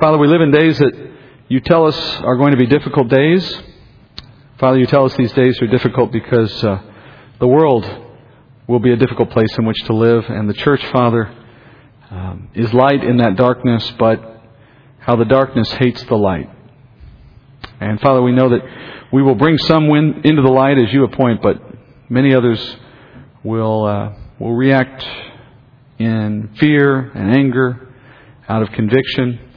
Father, we live in days that you tell us are going to be difficult days. Father, you tell us these days are difficult because uh, the world will be a difficult place in which to live, and the church, Father, um, is light in that darkness, but how the darkness hates the light. And Father, we know that we will bring some into the light as you appoint, but many others will uh, will react in fear and anger, out of conviction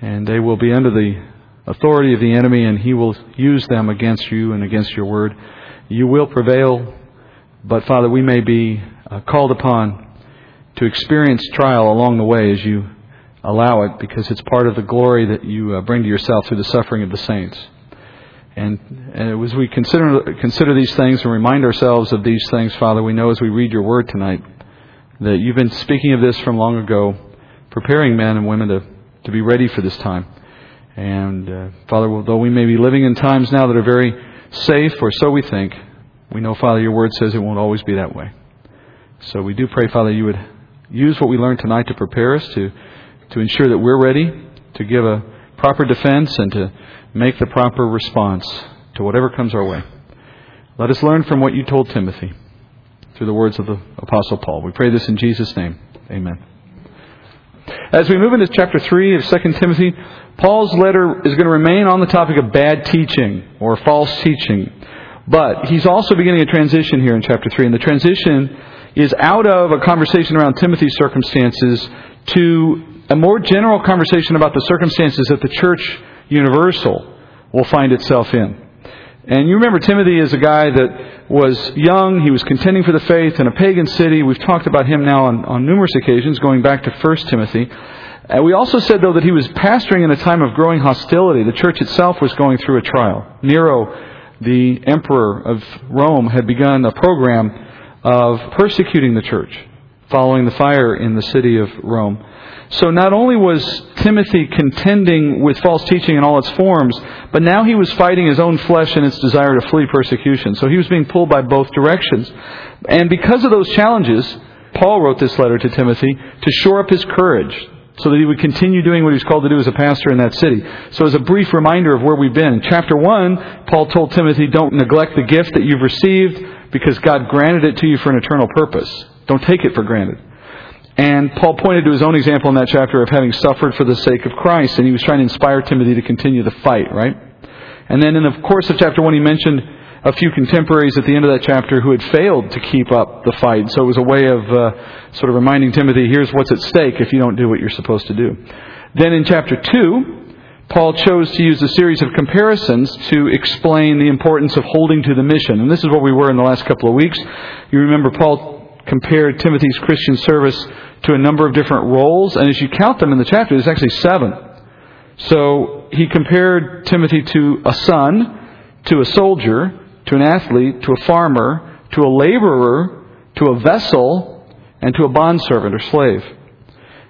and they will be under the authority of the enemy, and he will use them against you and against your word. You will prevail, but Father, we may be uh, called upon to experience trial along the way as you allow it, because it's part of the glory that you uh, bring to yourself through the suffering of the saints. And, and as we consider consider these things and remind ourselves of these things, Father, we know as we read your word tonight that you've been speaking of this from long ago, preparing men and women to to be ready for this time. And uh, Father, though we may be living in times now that are very safe, or so we think, we know, Father, your word says it won't always be that way. So we do pray, Father, you would use what we learned tonight to prepare us to, to ensure that we're ready to give a proper defense and to make the proper response to whatever comes our way. Let us learn from what you told Timothy through the words of the Apostle Paul. We pray this in Jesus' name. Amen. As we move into chapter 3 of 2 Timothy, Paul's letter is going to remain on the topic of bad teaching or false teaching. But he's also beginning a transition here in chapter 3, and the transition is out of a conversation around Timothy's circumstances to a more general conversation about the circumstances that the church universal will find itself in. And you remember Timothy is a guy that was young. He was contending for the faith in a pagan city. We've talked about him now on, on numerous occasions, going back to 1 Timothy. And we also said, though, that he was pastoring in a time of growing hostility. The church itself was going through a trial. Nero, the emperor of Rome, had begun a program of persecuting the church following the fire in the city of Rome. So not only was Timothy contending with false teaching in all its forms, but now he was fighting his own flesh and its desire to flee persecution. So he was being pulled by both directions. And because of those challenges, Paul wrote this letter to Timothy to shore up his courage so that he would continue doing what he was called to do as a pastor in that city. So as a brief reminder of where we've been, in chapter 1, Paul told Timothy, don't neglect the gift that you've received because God granted it to you for an eternal purpose. Don't take it for granted. And Paul pointed to his own example in that chapter of having suffered for the sake of Christ, and he was trying to inspire Timothy to continue the fight, right? And then in the course of chapter 1, he mentioned a few contemporaries at the end of that chapter who had failed to keep up the fight. So it was a way of uh, sort of reminding Timothy, here's what's at stake if you don't do what you're supposed to do. Then in chapter 2, Paul chose to use a series of comparisons to explain the importance of holding to the mission. And this is where we were in the last couple of weeks. You remember Paul compared Timothy's Christian service to a number of different roles, and as you count them in the chapter, there's actually seven. So he compared Timothy to a son, to a soldier, to an athlete, to a farmer, to a laborer, to a vessel, and to a bondservant or slave.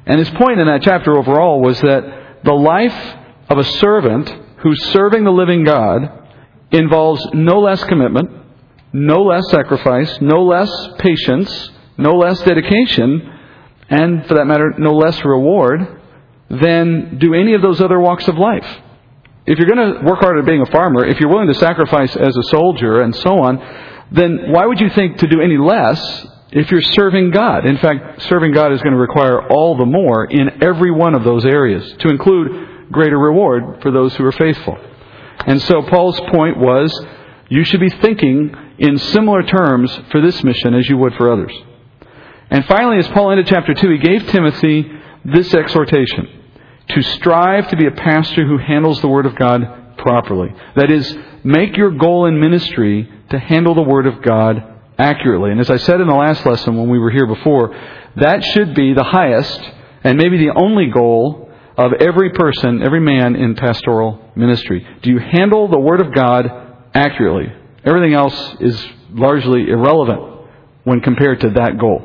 And his point in that chapter overall was that the life of a servant who's serving the living God involves no less commitment, no less sacrifice, no less patience, no less dedication, and for that matter, no less reward than do any of those other walks of life. If you're going to work hard at being a farmer, if you're willing to sacrifice as a soldier and so on, then why would you think to do any less if you're serving God? In fact, serving God is going to require all the more in every one of those areas, to include greater reward for those who are faithful. And so Paul's point was you should be thinking in similar terms for this mission as you would for others. And finally, as Paul ended chapter 2, he gave Timothy this exhortation to strive to be a pastor who handles the Word of God properly. That is, make your goal in ministry to handle the Word of God accurately. And as I said in the last lesson when we were here before, that should be the highest and maybe the only goal of every person, every man in pastoral ministry. Do you handle the Word of God accurately? Everything else is largely irrelevant when compared to that goal.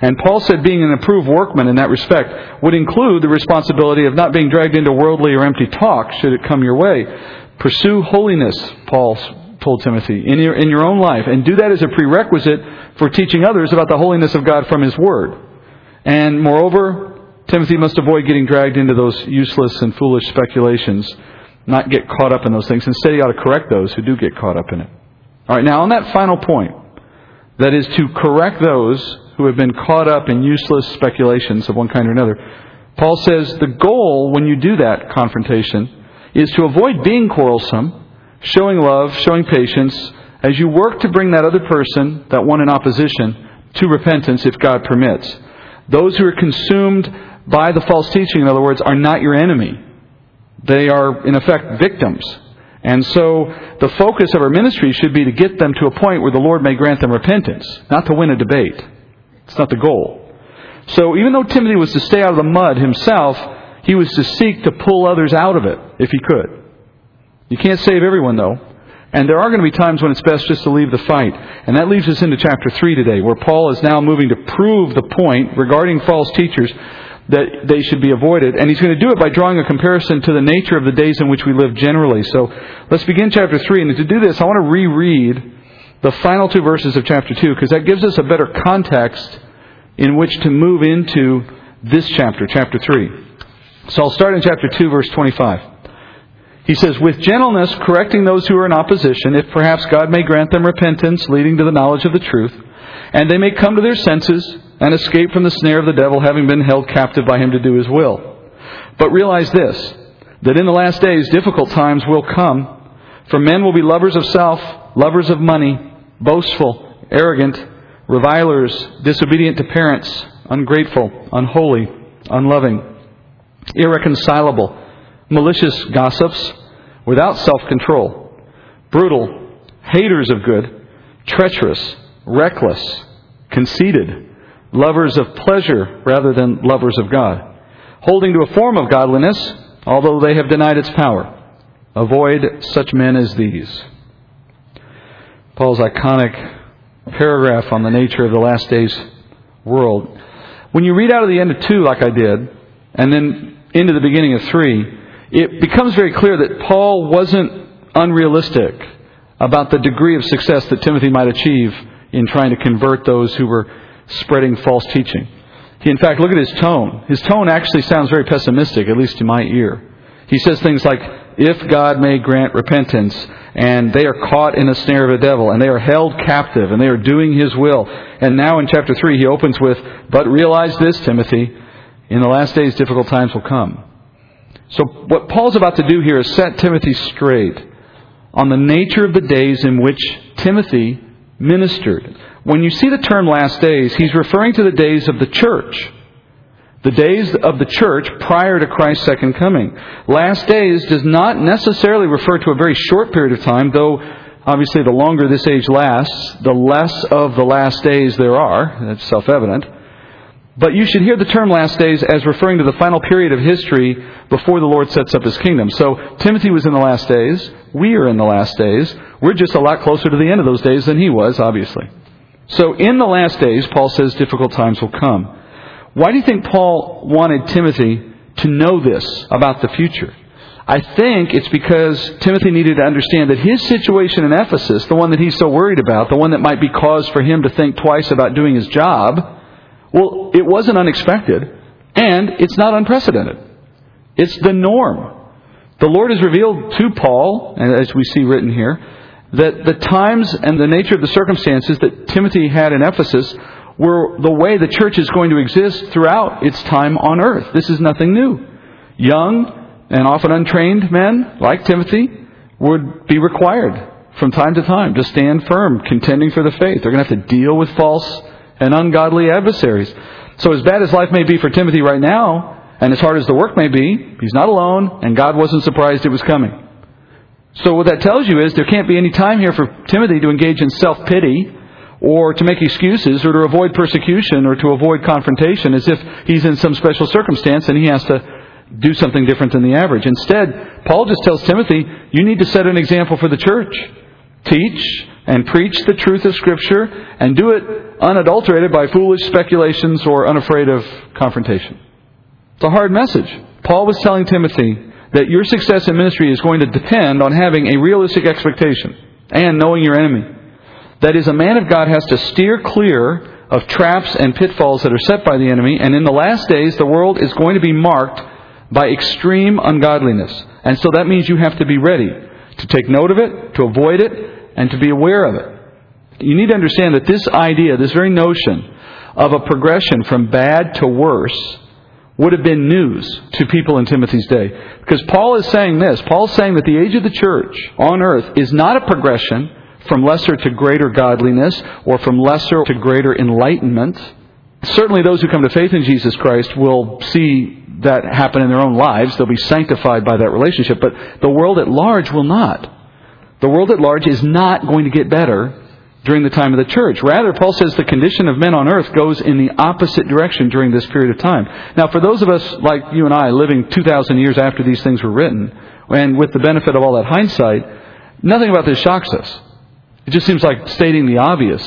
And Paul said being an approved workman in that respect would include the responsibility of not being dragged into worldly or empty talk should it come your way. Pursue holiness, Paul told Timothy, in your, in your own life, and do that as a prerequisite for teaching others about the holiness of God from His Word. And moreover, Timothy must avoid getting dragged into those useless and foolish speculations, not get caught up in those things. Instead, he ought to correct those who do get caught up in it. All right, now on that final point, that is to correct those who have been caught up in useless speculations of one kind or another. Paul says the goal when you do that confrontation is to avoid being quarrelsome, showing love, showing patience, as you work to bring that other person, that one in opposition, to repentance if God permits. Those who are consumed by the false teaching, in other words, are not your enemy. They are, in effect, victims. And so the focus of our ministry should be to get them to a point where the Lord may grant them repentance, not to win a debate. It's not the goal. So even though Timothy was to stay out of the mud himself, he was to seek to pull others out of it if he could. You can't save everyone, though. And there are going to be times when it's best just to leave the fight. And that leads us into chapter 3 today, where Paul is now moving to prove the point regarding false teachers that they should be avoided. And he's going to do it by drawing a comparison to the nature of the days in which we live generally. So let's begin chapter 3. And to do this, I want to reread the final two verses of chapter 2, because that gives us a better context in which to move into this chapter, chapter 3. So I'll start in chapter 2, verse 25. He says, with gentleness correcting those who are in opposition, if perhaps God may grant them repentance leading to the knowledge of the truth, and they may come to their senses and escape from the snare of the devil, having been held captive by him to do his will. But realize this, that in the last days difficult times will come, for men will be lovers of self, lovers of money, boastful, arrogant, revilers, disobedient to parents, ungrateful, unholy, unloving, irreconcilable, malicious gossips, without self control, brutal, haters of good, treacherous, reckless, conceited, lovers of pleasure rather than lovers of God, holding to a form of godliness, although they have denied its power. Avoid such men as these. Paul's iconic paragraph on the nature of the last days world. When you read out of the end of 2 like I did, and then into the beginning of 3, it becomes very clear that Paul wasn't unrealistic about the degree of success that Timothy might achieve in trying to convert those who were spreading false teaching. He, in fact, look at his tone. His tone actually sounds very pessimistic, at least to my ear. He says things like, if God may grant repentance, and they are caught in the snare of the devil, and they are held captive, and they are doing his will. And now in chapter 3, he opens with, But realize this, Timothy, in the last days difficult times will come. So what Paul's about to do here is set Timothy straight on the nature of the days in which Timothy ministered. When you see the term last days, he's referring to the days of the church. The days of the church prior to Christ's second coming. Last days does not necessarily refer to a very short period of time, though obviously the longer this age lasts, the less of the last days there are. That's self evident. But you should hear the term last days as referring to the final period of history before the Lord sets up his kingdom. So Timothy was in the last days. We are in the last days. We're just a lot closer to the end of those days than he was, obviously. So in the last days, Paul says difficult times will come. Why do you think Paul wanted Timothy to know this about the future? I think it's because Timothy needed to understand that his situation in Ephesus, the one that he's so worried about, the one that might be cause for him to think twice about doing his job, well, it wasn't unexpected, and it's not unprecedented. It's the norm. The Lord has revealed to Paul, as we see written here, that the times and the nature of the circumstances that Timothy had in Ephesus were the way the church is going to exist throughout its time on earth. This is nothing new. Young and often untrained men, like Timothy, would be required from time to time to stand firm, contending for the faith. They're going to have to deal with false and ungodly adversaries. So, as bad as life may be for Timothy right now, and as hard as the work may be, he's not alone, and God wasn't surprised it was coming. So, what that tells you is there can't be any time here for Timothy to engage in self pity or to make excuses or to avoid persecution or to avoid confrontation as if he's in some special circumstance and he has to do something different than the average. Instead, Paul just tells Timothy, you need to set an example for the church. Teach and preach the truth of Scripture and do it unadulterated by foolish speculations or unafraid of confrontation. It's a hard message. Paul was telling Timothy that your success in ministry is going to depend on having a realistic expectation and knowing your enemy. That is, a man of God has to steer clear of traps and pitfalls that are set by the enemy. And in the last days, the world is going to be marked by extreme ungodliness. And so that means you have to be ready to take note of it, to avoid it, and to be aware of it. You need to understand that this idea, this very notion of a progression from bad to worse, would have been news to people in Timothy's day. Because Paul is saying this. Paul is saying that the age of the church on earth is not a progression from lesser to greater godliness or from lesser to greater enlightenment. Certainly those who come to faith in Jesus Christ will see that happen in their own lives. They'll be sanctified by that relationship. But the world at large will not. The world at large is not going to get better during the time of the church. Rather, Paul says the condition of men on earth goes in the opposite direction during this period of time. Now, for those of us like you and I living 2,000 years after these things were written, and with the benefit of all that hindsight, nothing about this shocks us. It just seems like stating the obvious.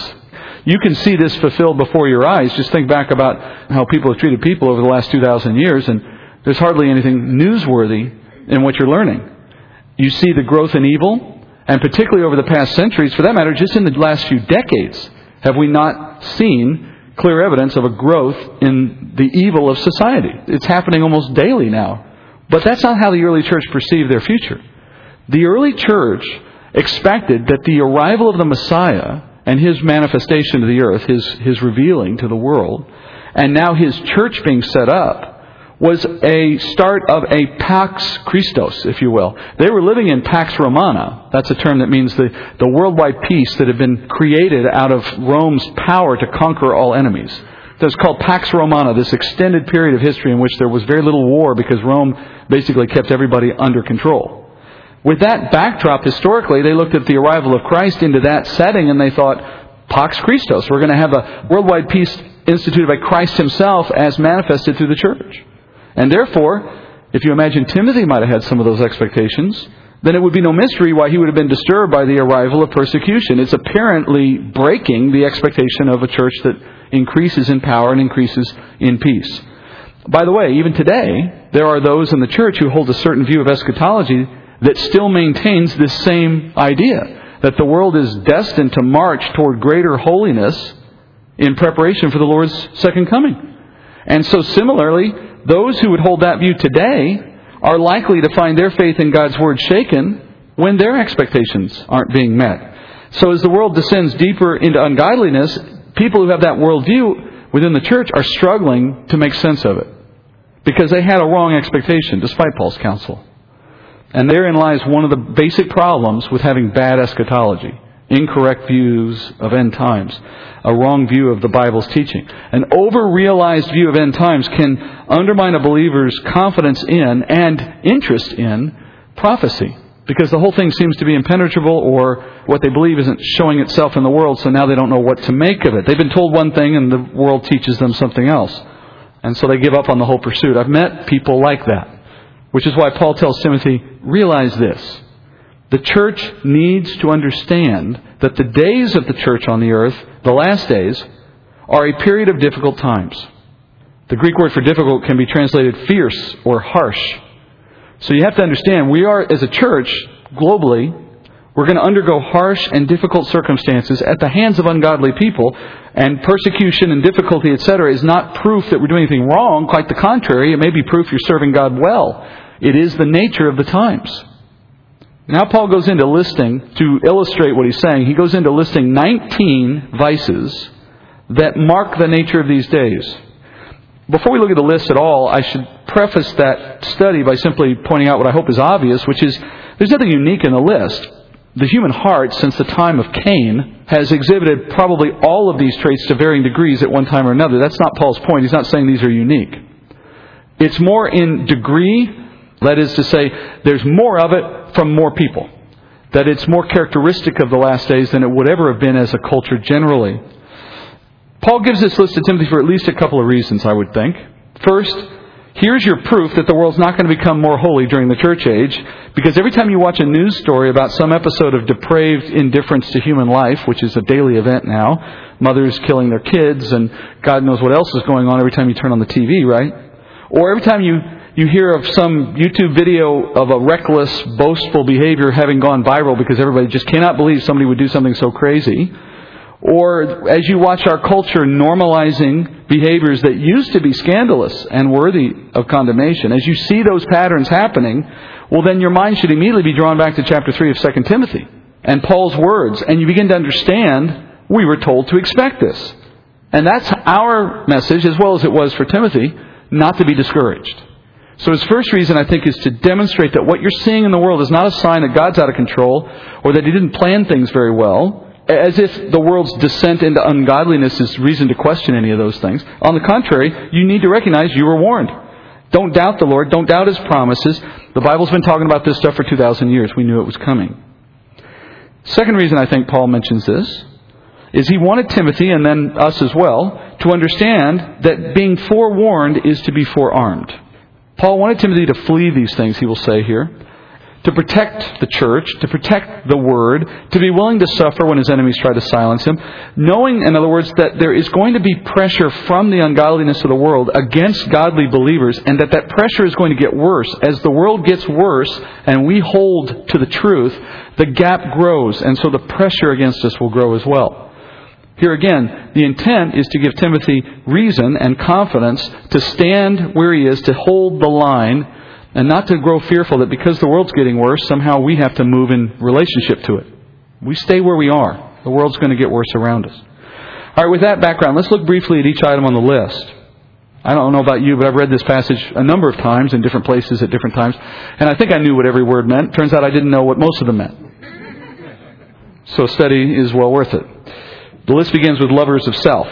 You can see this fulfilled before your eyes. Just think back about how people have treated people over the last 2,000 years, and there's hardly anything newsworthy in what you're learning. You see the growth in evil, and particularly over the past centuries, for that matter, just in the last few decades, have we not seen clear evidence of a growth in the evil of society? It's happening almost daily now. But that's not how the early church perceived their future. The early church expected that the arrival of the Messiah and his manifestation to the earth, his, his revealing to the world, and now his church being set up, was a start of a Pax Christos, if you will. They were living in Pax Romana. That's a term that means the, the worldwide peace that had been created out of Rome's power to conquer all enemies. That's called Pax Romana, this extended period of history in which there was very little war because Rome basically kept everybody under control. With that backdrop, historically, they looked at the arrival of Christ into that setting and they thought, Pax Christos, we're going to have a worldwide peace instituted by Christ himself as manifested through the church. And therefore, if you imagine Timothy might have had some of those expectations, then it would be no mystery why he would have been disturbed by the arrival of persecution. It's apparently breaking the expectation of a church that increases in power and increases in peace. By the way, even today, there are those in the church who hold a certain view of eschatology that still maintains this same idea that the world is destined to march toward greater holiness in preparation for the Lord's second coming. And so, similarly, those who would hold that view today are likely to find their faith in God's Word shaken when their expectations aren't being met. So as the world descends deeper into ungodliness, people who have that worldview within the church are struggling to make sense of it. Because they had a wrong expectation, despite Paul's counsel. And therein lies one of the basic problems with having bad eschatology incorrect views of end times, a wrong view of the Bible's teaching. An over-realized view of end times can undermine a believer's confidence in and interest in prophecy. Because the whole thing seems to be impenetrable or what they believe isn't showing itself in the world, so now they don't know what to make of it. They've been told one thing and the world teaches them something else. And so they give up on the whole pursuit. I've met people like that. Which is why Paul tells Timothy, realize this. The church needs to understand that the days of the church on the earth, the last days, are a period of difficult times. The Greek word for difficult can be translated fierce or harsh. So you have to understand, we are, as a church, globally, we're going to undergo harsh and difficult circumstances at the hands of ungodly people, and persecution and difficulty, etc., is not proof that we're doing anything wrong. Quite the contrary, it may be proof you're serving God well. It is the nature of the times. Now Paul goes into listing, to illustrate what he's saying, he goes into listing 19 vices that mark the nature of these days. Before we look at the list at all, I should preface that study by simply pointing out what I hope is obvious, which is there's nothing unique in the list. The human heart, since the time of Cain, has exhibited probably all of these traits to varying degrees at one time or another. That's not Paul's point. He's not saying these are unique. It's more in degree that is to say, there's more of it from more people. That it's more characteristic of the last days than it would ever have been as a culture generally. Paul gives this list to Timothy for at least a couple of reasons, I would think. First, here's your proof that the world's not going to become more holy during the church age, because every time you watch a news story about some episode of depraved indifference to human life, which is a daily event now, mothers killing their kids, and God knows what else is going on every time you turn on the TV, right? Or every time you you hear of some YouTube video of a reckless, boastful behavior having gone viral because everybody just cannot believe somebody would do something so crazy. Or as you watch our culture normalizing behaviors that used to be scandalous and worthy of condemnation, as you see those patterns happening, well then your mind should immediately be drawn back to chapter 3 of 2 Timothy and Paul's words, and you begin to understand we were told to expect this. And that's our message, as well as it was for Timothy, not to be discouraged. So his first reason, I think, is to demonstrate that what you're seeing in the world is not a sign that God's out of control or that he didn't plan things very well, as if the world's descent into ungodliness is reason to question any of those things. On the contrary, you need to recognize you were warned. Don't doubt the Lord. Don't doubt his promises. The Bible's been talking about this stuff for 2,000 years. We knew it was coming. Second reason I think Paul mentions this is he wanted Timothy, and then us as well, to understand that being forewarned is to be forearmed. Paul wanted Timothy to flee these things, he will say here, to protect the church, to protect the word, to be willing to suffer when his enemies try to silence him, knowing, in other words, that there is going to be pressure from the ungodliness of the world against godly believers, and that that pressure is going to get worse. As the world gets worse and we hold to the truth, the gap grows, and so the pressure against us will grow as well. Here again, the intent is to give Timothy reason and confidence to stand where he is, to hold the line, and not to grow fearful that because the world's getting worse, somehow we have to move in relationship to it. We stay where we are. The world's going to get worse around us. All right, with that background, let's look briefly at each item on the list. I don't know about you, but I've read this passage a number of times in different places at different times, and I think I knew what every word meant. Turns out I didn't know what most of them meant. So study is well worth it. The list begins with lovers of self.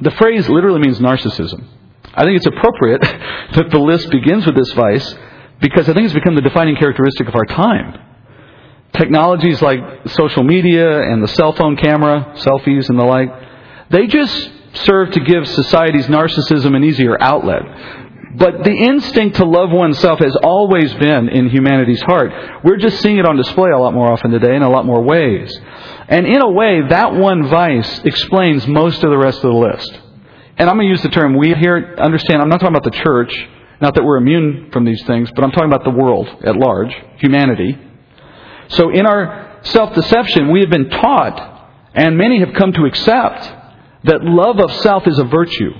The phrase literally means narcissism. I think it's appropriate that the list begins with this vice because I think it's become the defining characteristic of our time. Technologies like social media and the cell phone camera, selfies and the like, they just serve to give society's narcissism an easier outlet. But the instinct to love oneself has always been in humanity's heart. We're just seeing it on display a lot more often today in a lot more ways. And in a way, that one vice explains most of the rest of the list. And I'm going to use the term we here, understand, I'm not talking about the church, not that we're immune from these things, but I'm talking about the world at large, humanity. So in our self-deception, we have been taught, and many have come to accept, that love of self is a virtue.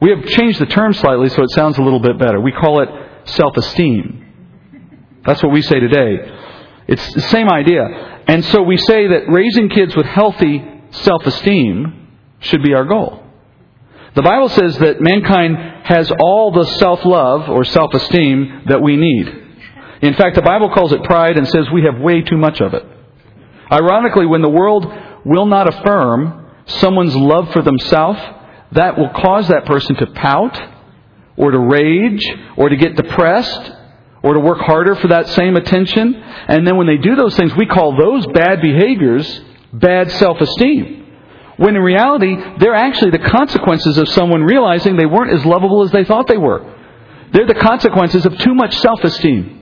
We have changed the term slightly so it sounds a little bit better. We call it self-esteem. That's what we say today. It's the same idea. And so we say that raising kids with healthy self esteem should be our goal. The Bible says that mankind has all the self love or self esteem that we need. In fact, the Bible calls it pride and says we have way too much of it. Ironically, when the world will not affirm someone's love for themselves, that will cause that person to pout or to rage or to get depressed or to work harder for that same attention. And then when they do those things, we call those bad behaviors bad self esteem. When in reality, they're actually the consequences of someone realizing they weren't as lovable as they thought they were. They're the consequences of too much self esteem.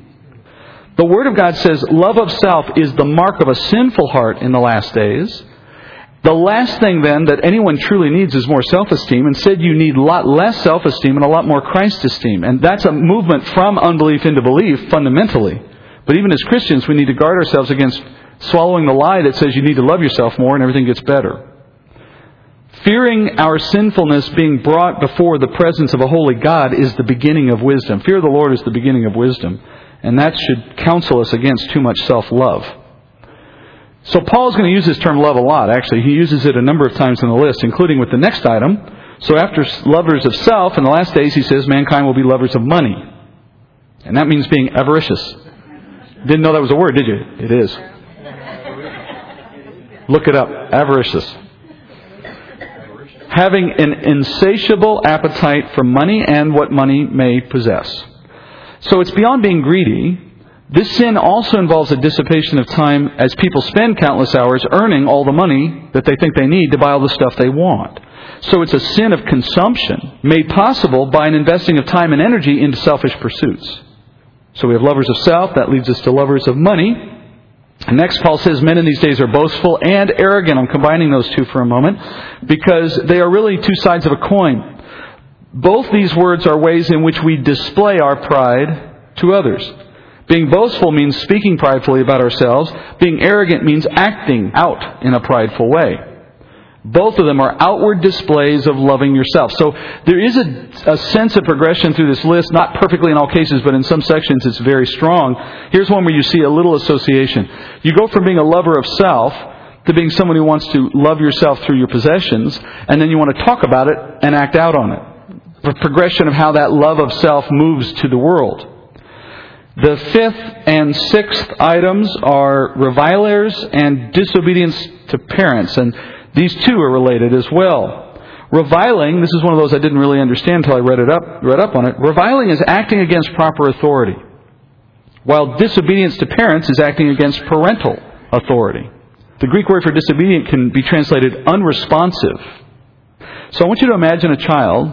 The Word of God says love of self is the mark of a sinful heart in the last days. The last thing then that anyone truly needs is more self-esteem. Instead, you need a lot less self-esteem and a lot more Christ-esteem. And that's a movement from unbelief into belief fundamentally. But even as Christians, we need to guard ourselves against swallowing the lie that says you need to love yourself more and everything gets better. Fearing our sinfulness being brought before the presence of a holy God is the beginning of wisdom. Fear of the Lord is the beginning of wisdom. And that should counsel us against too much self-love. So Paul is going to use this term love a lot, actually. He uses it a number of times in the list, including with the next item. So after lovers of self, in the last days, he says mankind will be lovers of money. And that means being avaricious. Didn't know that was a word, did you? It is. Look it up. Avaricious. Having an insatiable appetite for money and what money may possess. So it's beyond being greedy. This sin also involves a dissipation of time as people spend countless hours earning all the money that they think they need to buy all the stuff they want. So it's a sin of consumption made possible by an investing of time and energy into selfish pursuits. So we have lovers of self, that leads us to lovers of money. And next, Paul says men in these days are boastful and arrogant. I'm combining those two for a moment because they are really two sides of a coin. Both these words are ways in which we display our pride to others. Being boastful means speaking pridefully about ourselves. Being arrogant means acting out in a prideful way. Both of them are outward displays of loving yourself. So there is a, a, sense of progression through this list, not perfectly in all cases, but in some sections it's very strong. Here's one where you see a little association. You go from being a lover of self to being someone who wants to love yourself through your possessions, and then you want to talk about it and act out on it. The progression of how that love of self moves to the world. The fifth and sixth items are revilers and disobedience to parents, and these two are related as well. Reviling, this is one of those I didn't really understand until I read it up, read up on it. Reviling is acting against proper authority, while disobedience to parents is acting against parental authority. The Greek word for disobedient can be translated unresponsive. So I want you to imagine a child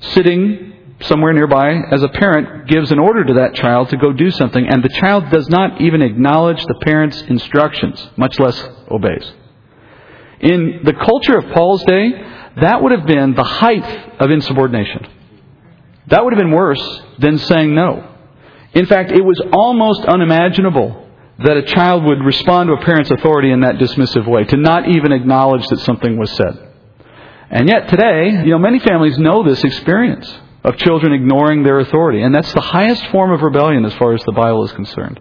sitting somewhere nearby as a parent gives an order to that child to go do something, and the child does not even acknowledge the parent's instructions, much less obeys. In the culture of Paul's day, that would have been the height of insubordination. That would have been worse than saying no. In fact, it was almost unimaginable that a child would respond to a parent's authority in that dismissive way, to not even acknowledge that something was said. And yet today, you know, many families know this experience of children ignoring their authority. And that's the highest form of rebellion as far as the Bible is concerned.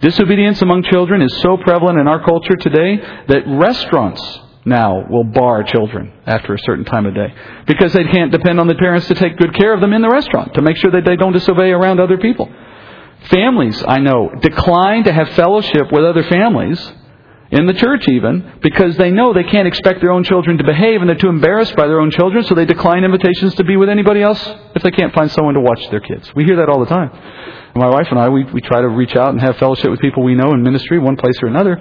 Disobedience among children is so prevalent in our culture today that restaurants now will bar children after a certain time of day because they can't depend on the parents to take good care of them in the restaurant to make sure that they don't disobey around other people. Families, I know, decline to have fellowship with other families in the church even, because they know they can't expect their own children to behave and they're too embarrassed by their own children, so they decline invitations to be with anybody else if they can't find someone to watch their kids. We hear that all the time. My wife and I, we, we try to reach out and have fellowship with people we know in ministry, one place or another,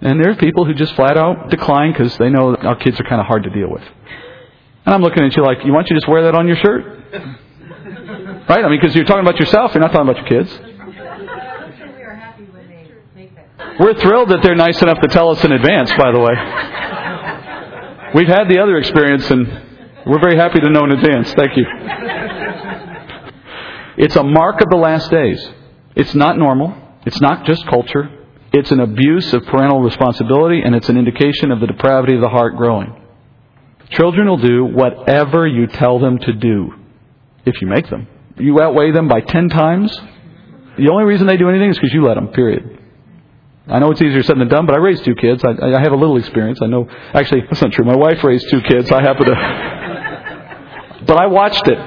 and there are people who just flat out decline because they know our kids are kind of hard to deal with. And I'm looking at you like, you want you just wear that on your shirt? Right? I mean, because you're talking about yourself, you're not talking about your kids. We're thrilled that they're nice enough to tell us in advance, by the way. We've had the other experience, and we're very happy to know in advance. Thank you. It's a mark of the last days. It's not normal. It's not just culture. It's an abuse of parental responsibility, and it's an indication of the depravity of the heart growing. Children will do whatever you tell them to do if you make them. You outweigh them by ten times. The only reason they do anything is because you let them, period. I know it's easier said than done, but I raised two kids. I, I have a little experience. I know. Actually, that's not true. My wife raised two kids. I happen to. but I watched it.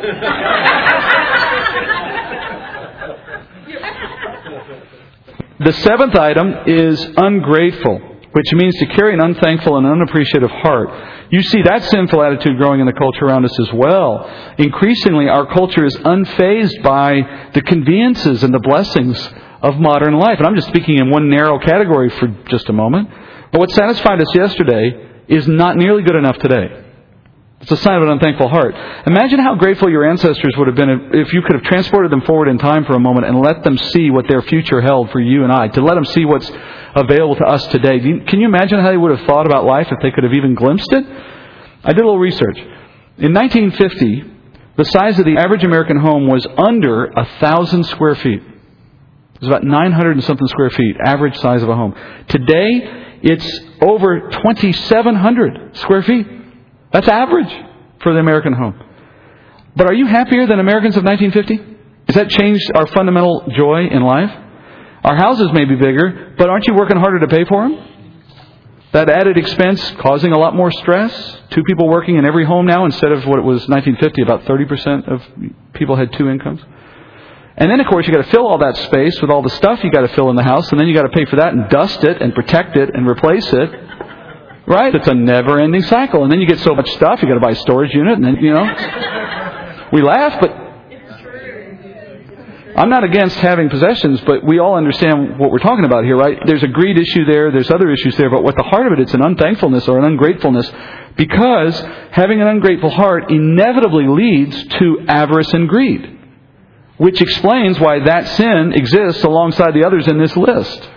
the seventh item is ungrateful, which means to carry an unthankful and unappreciative heart. You see that sinful attitude growing in the culture around us as well. Increasingly, our culture is unfazed by the conveniences and the blessings of modern life. And I'm just speaking in one narrow category for just a moment. But what satisfied us yesterday is not nearly good enough today. It's a sign of an unthankful heart. Imagine how grateful your ancestors would have been if you could have transported them forward in time for a moment and let them see what their future held for you and I, to let them see what's available to us today. Can you imagine how they would have thought about life if they could have even glimpsed it? I did a little research. In 1950, the size of the average American home was under a thousand square feet. It's about 900 and something square feet, average size of a home. Today, it's over 2,700 square feet. That's average for the American home. But are you happier than Americans of 1950? Has that changed our fundamental joy in life? Our houses may be bigger, but aren't you working harder to pay for them? That added expense causing a lot more stress. Two people working in every home now instead of what it was 1950, about 30% of people had two incomes. And then, of course, you got to fill all that space with all the stuff you got to fill in the house, and then you got to pay for that and dust it and protect it and replace it. Right? It's a never-ending cycle. And then you get so much stuff, you got to buy a storage unit, and then you know. We laugh, but I'm not against having possessions, but we all understand what we're talking about here, right? There's a greed issue there, there's other issues there, but what the heart of it, it's an unthankfulness or an ungratefulness because having an ungrateful heart inevitably leads to avarice and greed which explains why that sin exists alongside the others in this list.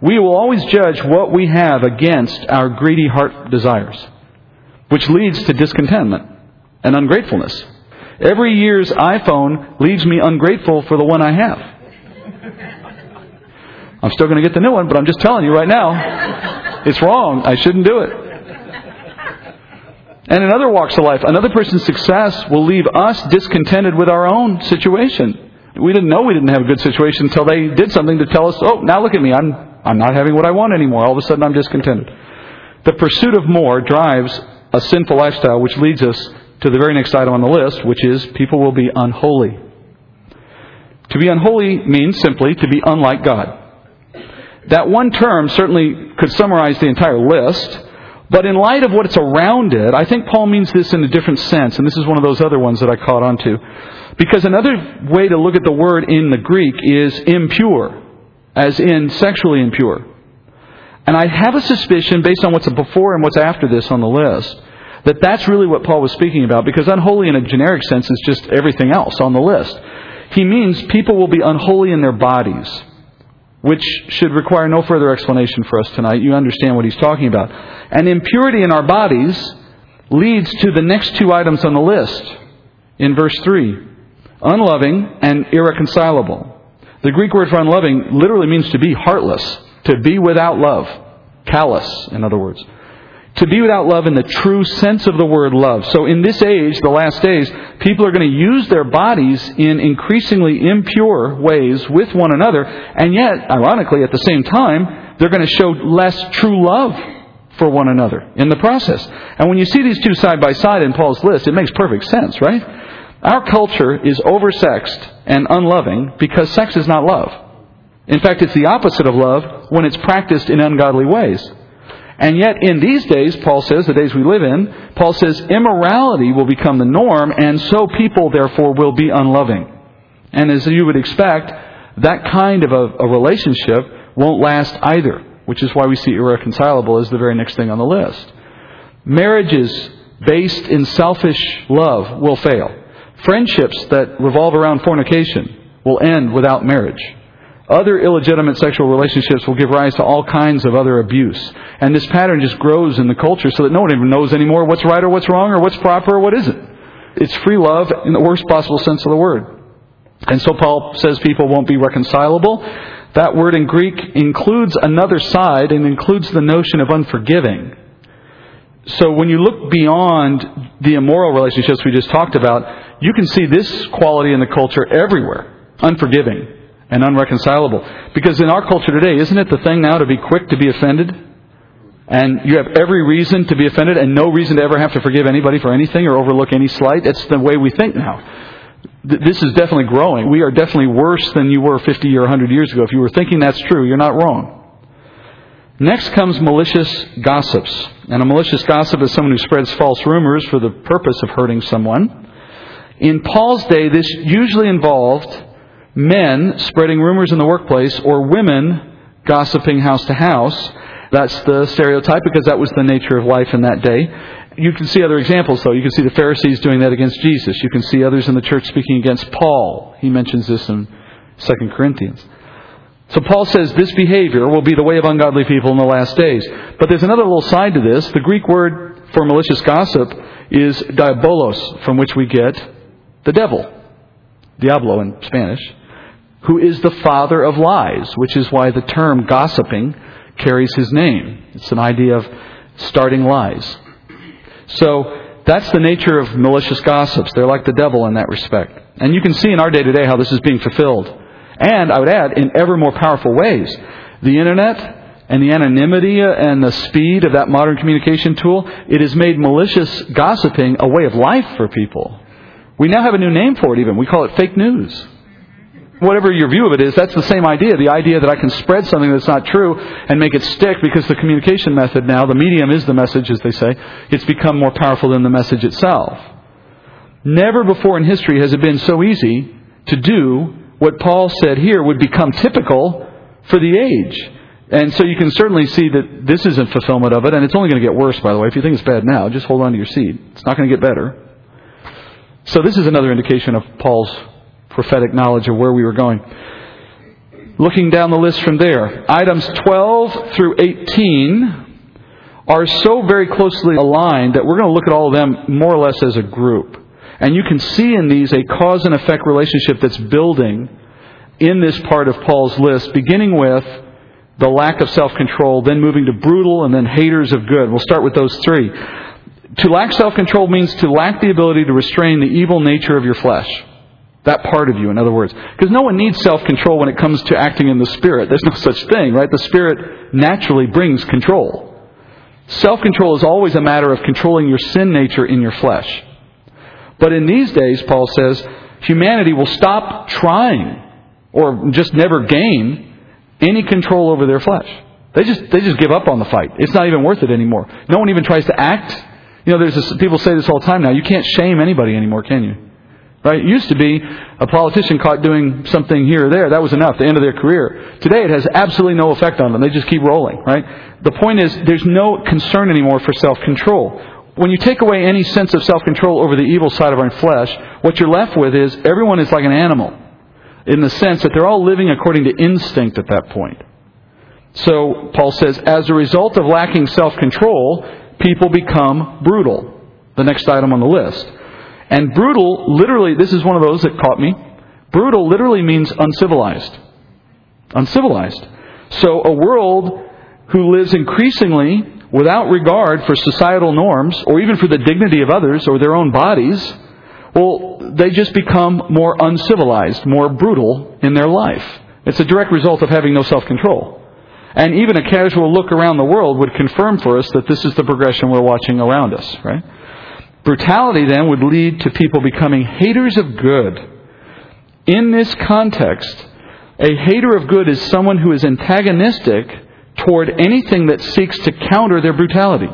We will always judge what we have against our greedy heart desires, which leads to discontentment and ungratefulness. Every year's iPhone leaves me ungrateful for the one I have. I'm still going to get the new one, but I'm just telling you right now, it's wrong. I shouldn't do it. And in other walks of life, another person's success will leave us discontented with our own situation. We didn't know we didn't have a good situation until they did something to tell us, oh, now look at me, I'm, I'm not having what I want anymore. All of a sudden I'm discontented. The pursuit of more drives a sinful lifestyle, which leads us to the very next item on the list, which is people will be unholy. To be unholy means simply to be unlike God. That one term certainly could summarize the entire list, but in light of what's around it, I think Paul means this in a different sense, and this is one of those other ones that I caught on to. Because another way to look at the word in the Greek is impure, as in sexually impure. And I have a suspicion, based on what's before and what's after this on the list, that that's really what Paul was speaking about, because unholy in a generic sense is just everything else on the list. He means people will be unholy in their bodies, which should require no further explanation for us tonight. You understand what he's talking about. And impurity in our bodies leads to the next two items on the list in verse 3 unloving and irreconcilable. The Greek word for unloving literally means to be heartless, to be without love, callous, in other words. To be without love in the true sense of the word love. So in this age, the last days, people are going to use their bodies in increasingly impure ways with one another, and yet, ironically, at the same time, they're going to show less true love for one another in the process. And when you see these two side by side in Paul's list, it makes perfect sense, right? Our culture is oversexed and unloving because sex is not love. In fact, it's the opposite of love when it's practiced in ungodly ways. And yet, in these days, Paul says, the days we live in, Paul says immorality will become the norm, and so people, therefore, will be unloving. And as you would expect, that kind of a, a relationship won't last either, which is why we see irreconcilable as the very next thing on the list. Marriages based in selfish love will fail. Friendships that revolve around fornication will end without marriage. Other illegitimate sexual relationships will give rise to all kinds of other abuse. And this pattern just grows in the culture so that no one even knows anymore what's right or what's wrong or what's proper or what isn't. It's free love in the worst possible sense of the word. And so Paul says people won't be reconcilable. That word in Greek includes another side and includes the notion of unforgiving. So when you look beyond the immoral relationships we just talked about, you can see this quality in the culture everywhere unforgiving and unreconcilable. Because in our culture today, isn't it the thing now to be quick to be offended? And you have every reason to be offended and no reason to ever have to forgive anybody for anything or overlook any slight. It's the way we think now. This is definitely growing. We are definitely worse than you were 50 or 100 years ago. If you were thinking that's true, you're not wrong. Next comes malicious gossips. And a malicious gossip is someone who spreads false rumors for the purpose of hurting someone. In Paul's day, this usually involved men spreading rumors in the workplace or women gossiping house to house. That's the stereotype because that was the nature of life in that day. You can see other examples, though. You can see the Pharisees doing that against Jesus. You can see others in the church speaking against Paul. He mentions this in 2 Corinthians. So Paul says this behavior will be the way of ungodly people in the last days. But there's another little side to this. The Greek word for malicious gossip is diabolos, from which we get the devil, Diablo in Spanish, who is the father of lies, which is why the term gossiping carries his name. It's an idea of starting lies. So that's the nature of malicious gossips. They're like the devil in that respect. And you can see in our day to day how this is being fulfilled. And I would add, in ever more powerful ways. The internet and the anonymity and the speed of that modern communication tool, it has made malicious gossiping a way of life for people. We now have a new name for it, even. We call it fake news. Whatever your view of it is, that's the same idea. The idea that I can spread something that's not true and make it stick because the communication method now, the medium is the message, as they say, it's become more powerful than the message itself. Never before in history has it been so easy to do what Paul said here would become typical for the age. And so you can certainly see that this isn't fulfillment of it, and it's only going to get worse, by the way. If you think it's bad now, just hold on to your seat. It's not going to get better. So this is another indication of Paul's prophetic knowledge of where we were going. Looking down the list from there, items 12 through 18 are so very closely aligned that we're going to look at all of them more or less as a group. And you can see in these a cause and effect relationship that's building in this part of Paul's list, beginning with the lack of self control, then moving to brutal, and then haters of good. We'll start with those three To lack self control means to lack the ability to restrain the evil nature of your flesh. That part of you, in other words. Because no one needs self control when it comes to acting in the Spirit. There's no such thing, right? The Spirit naturally brings control. Self control is always a matter of controlling your sin nature in your flesh. But in these days, Paul says, humanity will stop trying or just never gain any control over their flesh. They just, they just give up on the fight. It's not even worth it anymore. No one even tries to act. You know, there's this, people say this all the time now. You can't shame anybody anymore, can you? Right? It used to be a politician caught doing something here or there. That was enough, the end of their career. Today it has absolutely no effect on them. They just keep rolling, right? The point is, there's no concern anymore for self-control. When you take away any sense of self-control over the evil side of our flesh, what you're left with is everyone is like an animal in the sense that they're all living according to instinct at that point. So, Paul says, as a result of lacking self control, people become brutal. The next item on the list. And brutal, literally, this is one of those that caught me. Brutal literally means uncivilized. Uncivilized. So, a world who lives increasingly without regard for societal norms or even for the dignity of others or their own bodies, well, they just become more uncivilized, more brutal in their life. It's a direct result of having no self control. And even a casual look around the world would confirm for us that this is the progression we're watching around us, right? Brutality then would lead to people becoming haters of good. In this context, a hater of good is someone who is antagonistic toward anything that seeks to counter their brutality.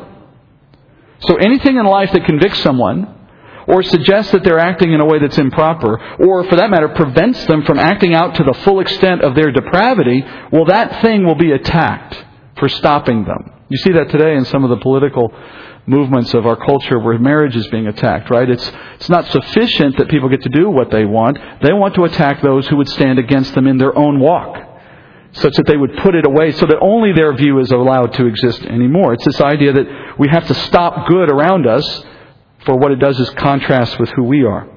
So anything in life that convicts someone or suggests that they're acting in a way that's improper, or for that matter, prevents them from acting out to the full extent of their depravity, well, that thing will be attacked for stopping them. You see that today in some of the political movements of our culture where marriage is being attacked, right? It's, it's not sufficient that people get to do what they want. They want to attack those who would stand against them in their own walk, such that they would put it away so that only their view is allowed to exist anymore. It's this idea that we have to stop good around us for what it does is contrast with who we are.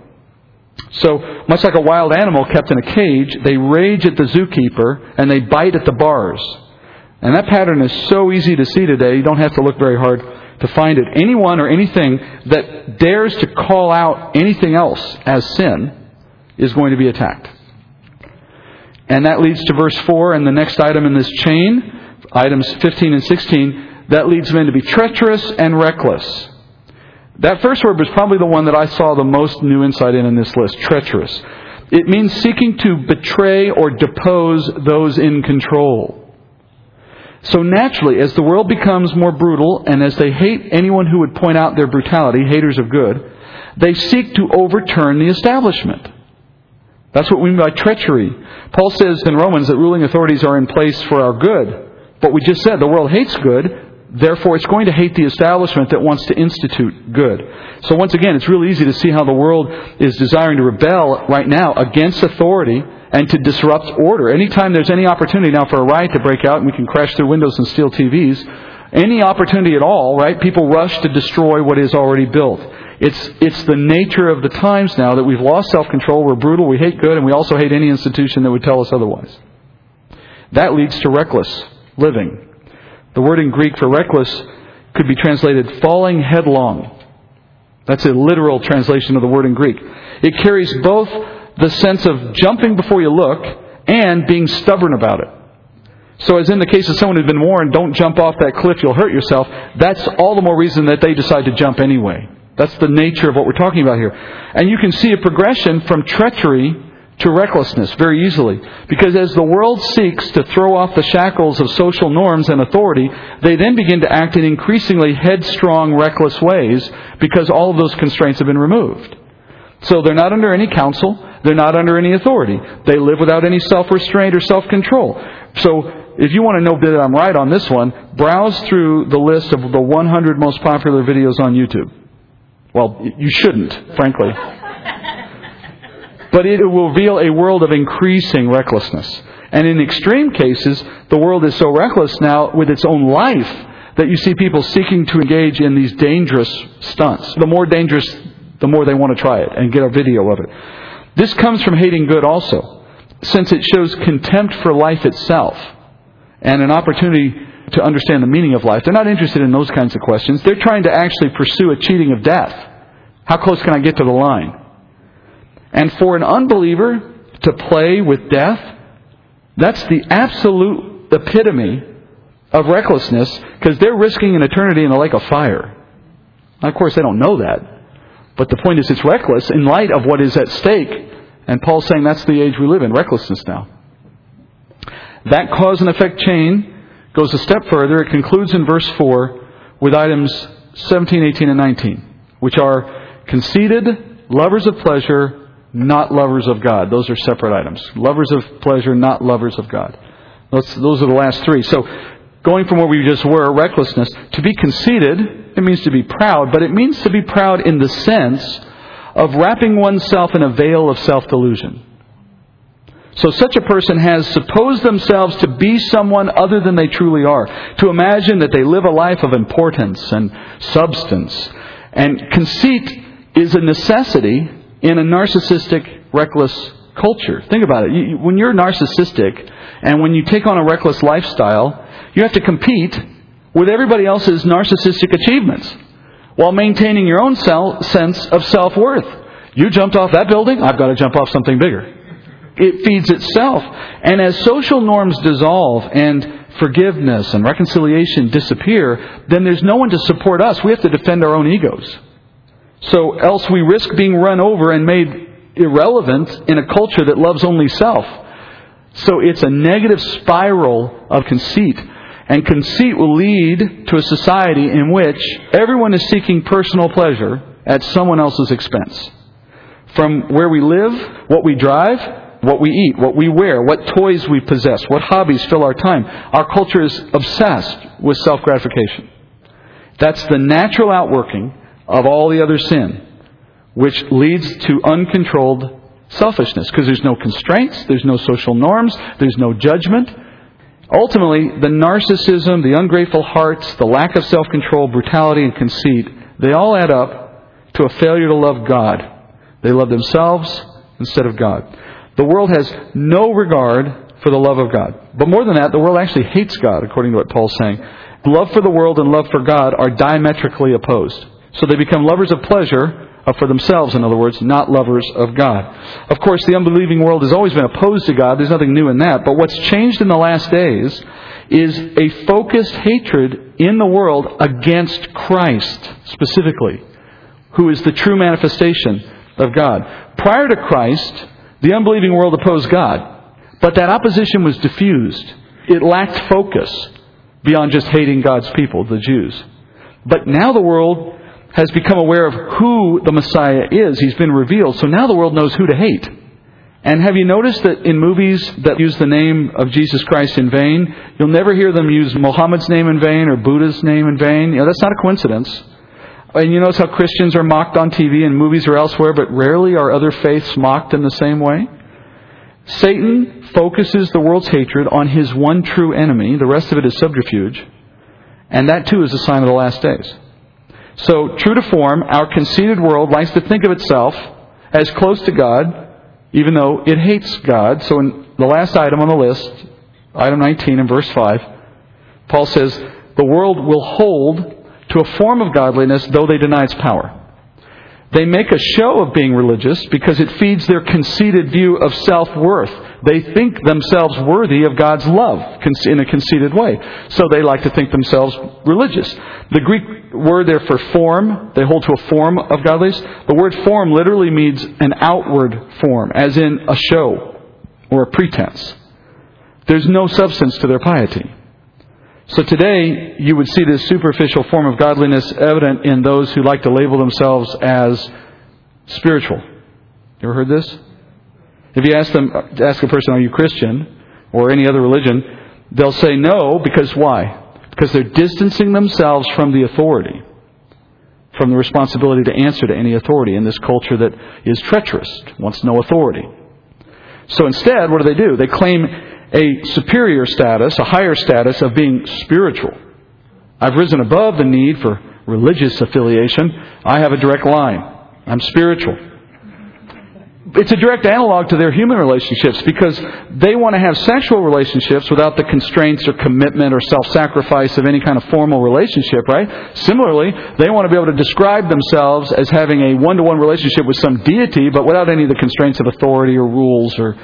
So, much like a wild animal kept in a cage, they rage at the zookeeper and they bite at the bars. And that pattern is so easy to see today, you don't have to look very hard to find it. Anyone or anything that dares to call out anything else as sin is going to be attacked. And that leads to verse 4 and the next item in this chain, items 15 and 16, that leads men to be treacherous and reckless. That first word was probably the one that I saw the most new insight in in this list treacherous. It means seeking to betray or depose those in control. So naturally, as the world becomes more brutal and as they hate anyone who would point out their brutality, haters of good, they seek to overturn the establishment. That's what we mean by treachery. Paul says in Romans that ruling authorities are in place for our good. But we just said the world hates good, Therefore, it's going to hate the establishment that wants to institute good. So once again, it's really easy to see how the world is desiring to rebel right now against authority and to disrupt order. Anytime there's any opportunity now for a riot to break out and we can crash through windows and steal TVs, any opportunity at all, right? People rush to destroy what is already built. It's, it's the nature of the times now that we've lost self-control, we're brutal, we hate good, and we also hate any institution that would tell us otherwise. That leads to reckless living. The word in Greek for reckless could be translated falling headlong. That's a literal translation of the word in Greek. It carries both the sense of jumping before you look and being stubborn about it. So, as in the case of someone who's been warned, don't jump off that cliff, you'll hurt yourself, that's all the more reason that they decide to jump anyway. That's the nature of what we're talking about here. And you can see a progression from treachery to recklessness very easily. Because as the world seeks to throw off the shackles of social norms and authority, they then begin to act in increasingly headstrong, reckless ways because all of those constraints have been removed. So they're not under any counsel, they're not under any authority. They live without any self restraint or self control. So if you want to know that I'm right on this one, browse through the list of the 100 most popular videos on YouTube. Well, you shouldn't, frankly. But it will reveal a world of increasing recklessness. And in extreme cases, the world is so reckless now with its own life that you see people seeking to engage in these dangerous stunts. The more dangerous, the more they want to try it and get a video of it. This comes from hating good also, since it shows contempt for life itself and an opportunity to understand the meaning of life. They're not interested in those kinds of questions. They're trying to actually pursue a cheating of death. How close can I get to the line? And for an unbeliever to play with death, that's the absolute epitome of recklessness because they're risking an eternity in a lake of fire. Now, of course, they don't know that. But the point is, it's reckless in light of what is at stake. And Paul's saying that's the age we live in recklessness now. That cause and effect chain goes a step further. It concludes in verse 4 with items 17, 18, and 19, which are conceited, lovers of pleasure, not lovers of God. Those are separate items. Lovers of pleasure, not lovers of God. Those, those are the last three. So, going from where we just were, recklessness, to be conceited, it means to be proud, but it means to be proud in the sense of wrapping oneself in a veil of self delusion. So such a person has supposed themselves to be someone other than they truly are, to imagine that they live a life of importance and substance. And conceit is a necessity in a narcissistic, reckless culture. Think about it. when you're narcissistic and when you take on a reckless lifestyle, you have to compete with everybody else's narcissistic achievements while maintaining your own sense of self worth. You jumped off that building, I've got to jump off something bigger it feeds itself. And as social norms dissolve and forgiveness and reconciliation disappear, then there's no one to support us. We have to defend our own egos. So else we risk being run over and made irrelevant in a culture that loves only self. So it's a negative spiral of conceit. And conceit will lead to a society in which everyone is seeking personal pleasure at someone else's expense. From where we live, what we drive, what we eat, what we wear, what toys we possess, what hobbies fill our time. Our culture is obsessed with self gratification. That's the natural outworking of all the other sin, which leads to uncontrolled selfishness because there's no constraints, there's no social norms, there's no judgment. Ultimately, the narcissism, the ungrateful hearts, the lack of self control, brutality, and conceit, they all add up to a failure to love God. They love themselves instead of God. The world has no regard for the love of God. But more than that, the world actually hates God, according to what Paul's saying. Love for the world and love for God are diametrically opposed. So they become lovers of pleasure, Uh, for themselves, in other words, not lovers of God. Of course, the unbelieving world has always been opposed to God. There's nothing new in that. But what's changed in the last days is a focused hatred in the world against Christ, specifically, who is the true manifestation of God. Prior to Christ, the unbelieving world opposed God, but that opposition was diffused. It lacked focus beyond just hating God's people, the Jews. But now the world has become aware of who the Messiah is. He's been revealed, so now the world knows who to hate. And have you noticed that in movies that use the name of Jesus Christ in vain, you'll never hear them use Muhammad's name in vain or Buddha's name in vain? You know, that's not a coincidence. And you notice how Christians are mocked on TV and movies or elsewhere, but rarely are other faiths mocked in the same way. Satan focuses the world's hatred on his one true enemy. The rest of it is subterfuge. And that too is a sign of the last days. So, true to form, our conceited world likes to think of itself as close to God, even though it hates God. So, in the last item on the list, item 19 in verse 5, Paul says, The world will hold to a form of godliness, though they deny its power. They make a show of being religious because it feeds their conceited view of self worth. They think themselves worthy of God's love in a conceited way. So they like to think themselves religious. The Greek word there for form, they hold to a form of godliness. The word form literally means an outward form, as in a show or a pretense. There's no substance to their piety. So today, you would see this superficial form of godliness evident in those who like to label themselves as spiritual. You ever heard this? If you ask them, ask a person, "Are you Christian?" or any other religion, they'll say no because why? Because they're distancing themselves from the authority, from the responsibility to answer to any authority in this culture that is treacherous, wants no authority. So instead, what do they do? They claim a superior status, a higher status of being spiritual. I've risen above the need for religious affiliation. I have a direct line. I'm spiritual. It's a direct analog to their human relationships because they want to have sexual relationships without the constraints or commitment or self-sacrifice of any kind of formal relationship, right? Similarly, they want to be able to describe themselves as having a one-to-one relationship with some deity, but without any of the constraints of authority or rules or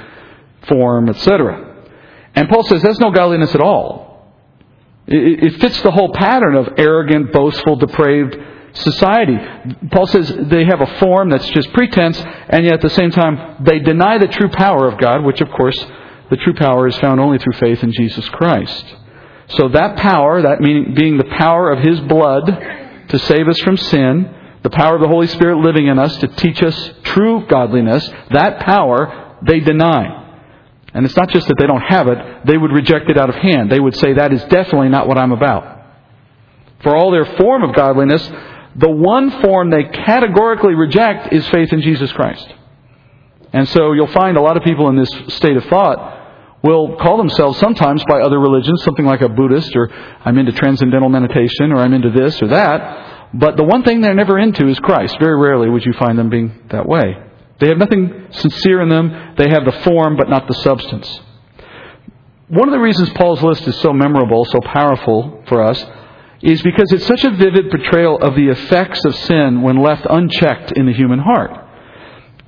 form, etc. And Paul says that's no godliness at all. It fits the whole pattern of arrogant, boastful, depraved society. Paul says they have a form that's just pretense, and yet at the same time, they deny the true power of God, which, of course, the true power is found only through faith in Jesus Christ. So that power, that meaning being the power of His blood to save us from sin, the power of the Holy Spirit living in us to teach us true godliness, that power they deny. And it's not just that they don't have it, they would reject it out of hand. They would say, that is definitely not what I'm about. For all their form of godliness, the one form they categorically reject is faith in Jesus Christ. And so you'll find a lot of people in this state of thought will call themselves sometimes by other religions, something like a Buddhist, or I'm into transcendental meditation, or I'm into this or that. But the one thing they're never into is Christ. Very rarely would you find them being that way. They have nothing sincere in them. They have the form, but not the substance. One of the reasons Paul's list is so memorable, so powerful for us, is because it's such a vivid portrayal of the effects of sin when left unchecked in the human heart.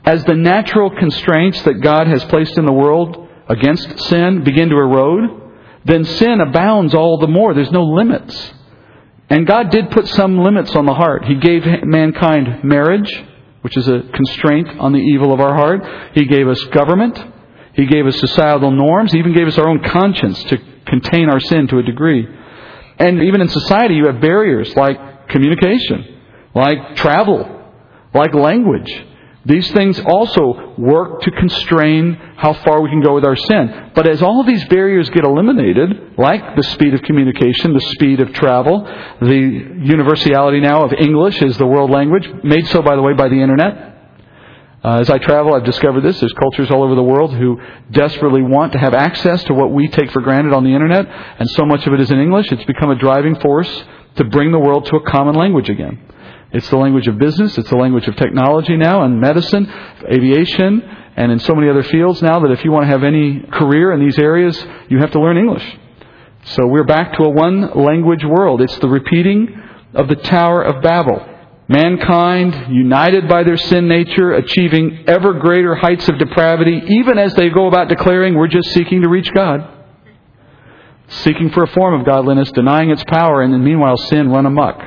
As the natural constraints that God has placed in the world against sin begin to erode, then sin abounds all the more. There's no limits. And God did put some limits on the heart. He gave mankind marriage, which is a constraint on the evil of our heart. He gave us government. He gave us societal norms. He even gave us our own conscience to contain our sin to a degree. And even in society, you have barriers like communication, like travel, like language. These things also work to constrain how far we can go with our sin. But as all of these barriers get eliminated, like the speed of communication, the speed of travel, the universality now of English is the world language, made so, by the way, by the Internet. Uh, as I travel, I've discovered this. There's cultures all over the world who desperately want to have access to what we take for granted on the Internet, and so much of it is in English. It's become a driving force to bring the world to a common language again. It's the language of business. It's the language of technology now and medicine, aviation, and in so many other fields now that if you want to have any career in these areas, you have to learn English. So we're back to a one language world. It's the repeating of the Tower of Babel. Mankind, united by their sin nature, achieving ever greater heights of depravity, even as they go about declaring, we're just seeking to reach God. Seeking for a form of godliness, denying its power, and then meanwhile sin run amok.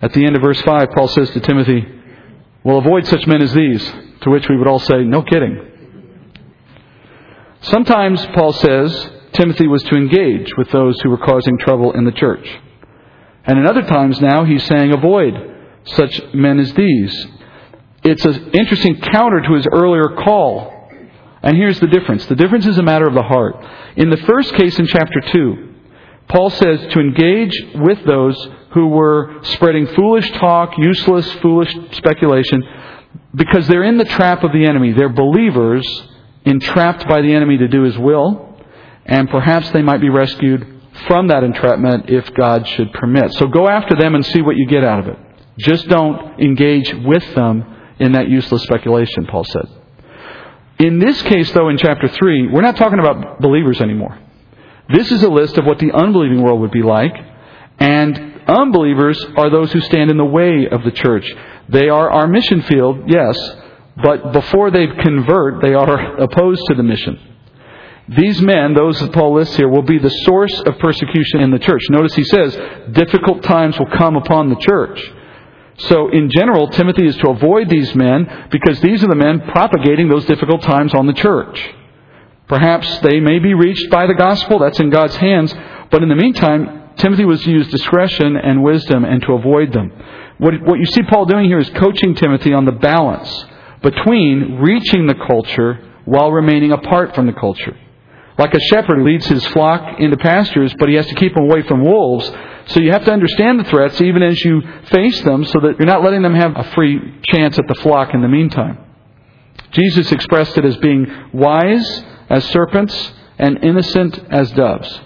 At the end of verse 5, Paul says to Timothy, Well, avoid such men as these, to which we would all say, No kidding. Sometimes, Paul says, Timothy was to engage with those who were causing trouble in the church. And in other times now, he's saying, Avoid such men as these. It's an interesting counter to his earlier call. And here's the difference the difference is a matter of the heart. In the first case in chapter 2, Paul says to engage with those who were spreading foolish talk, useless, foolish speculation, because they're in the trap of the enemy. They're believers entrapped by the enemy to do his will, and perhaps they might be rescued from that entrapment if God should permit. So go after them and see what you get out of it. Just don't engage with them in that useless speculation, Paul said. In this case, though, in chapter 3, we're not talking about believers anymore. This is a list of what the unbelieving world would be like, and unbelievers are those who stand in the way of the church. They are our mission field, yes, but before they convert, they are opposed to the mission. These men, those that Paul lists here, will be the source of persecution in the church. Notice he says, difficult times will come upon the church. So, in general, Timothy is to avoid these men because these are the men propagating those difficult times on the church. Perhaps they may be reached by the gospel, that's in God's hands, but in the meantime, Timothy was to use discretion and wisdom and to avoid them. What, what you see Paul doing here is coaching Timothy on the balance between reaching the culture while remaining apart from the culture. Like a shepherd leads his flock into pastures, but he has to keep them away from wolves. So you have to understand the threats even as you face them so that you're not letting them have a free chance at the flock in the meantime. Jesus expressed it as being wise as serpents and innocent as doves.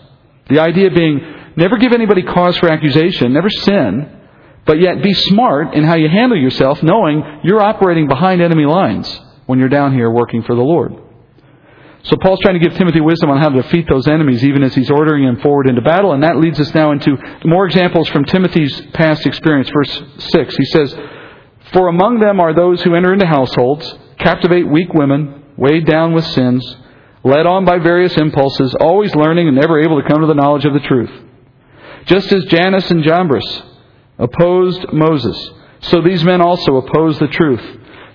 The idea being Never give anybody cause for accusation. Never sin. But yet be smart in how you handle yourself, knowing you're operating behind enemy lines. when you're down here working for the Lord. So Paul's trying to give Timothy wisdom on how to defeat those enemies even as he's ordering him forward into battle. And that leads us now into more examples from Timothy's past experience. Verse 6, he says, For among them are those who enter into households, captivate weak women, weighed down with sins, led on by various impulses, always learning and never able to come to the knowledge of the truth. Just as Jannes and Jambres opposed Moses, so these men also oppose the truth.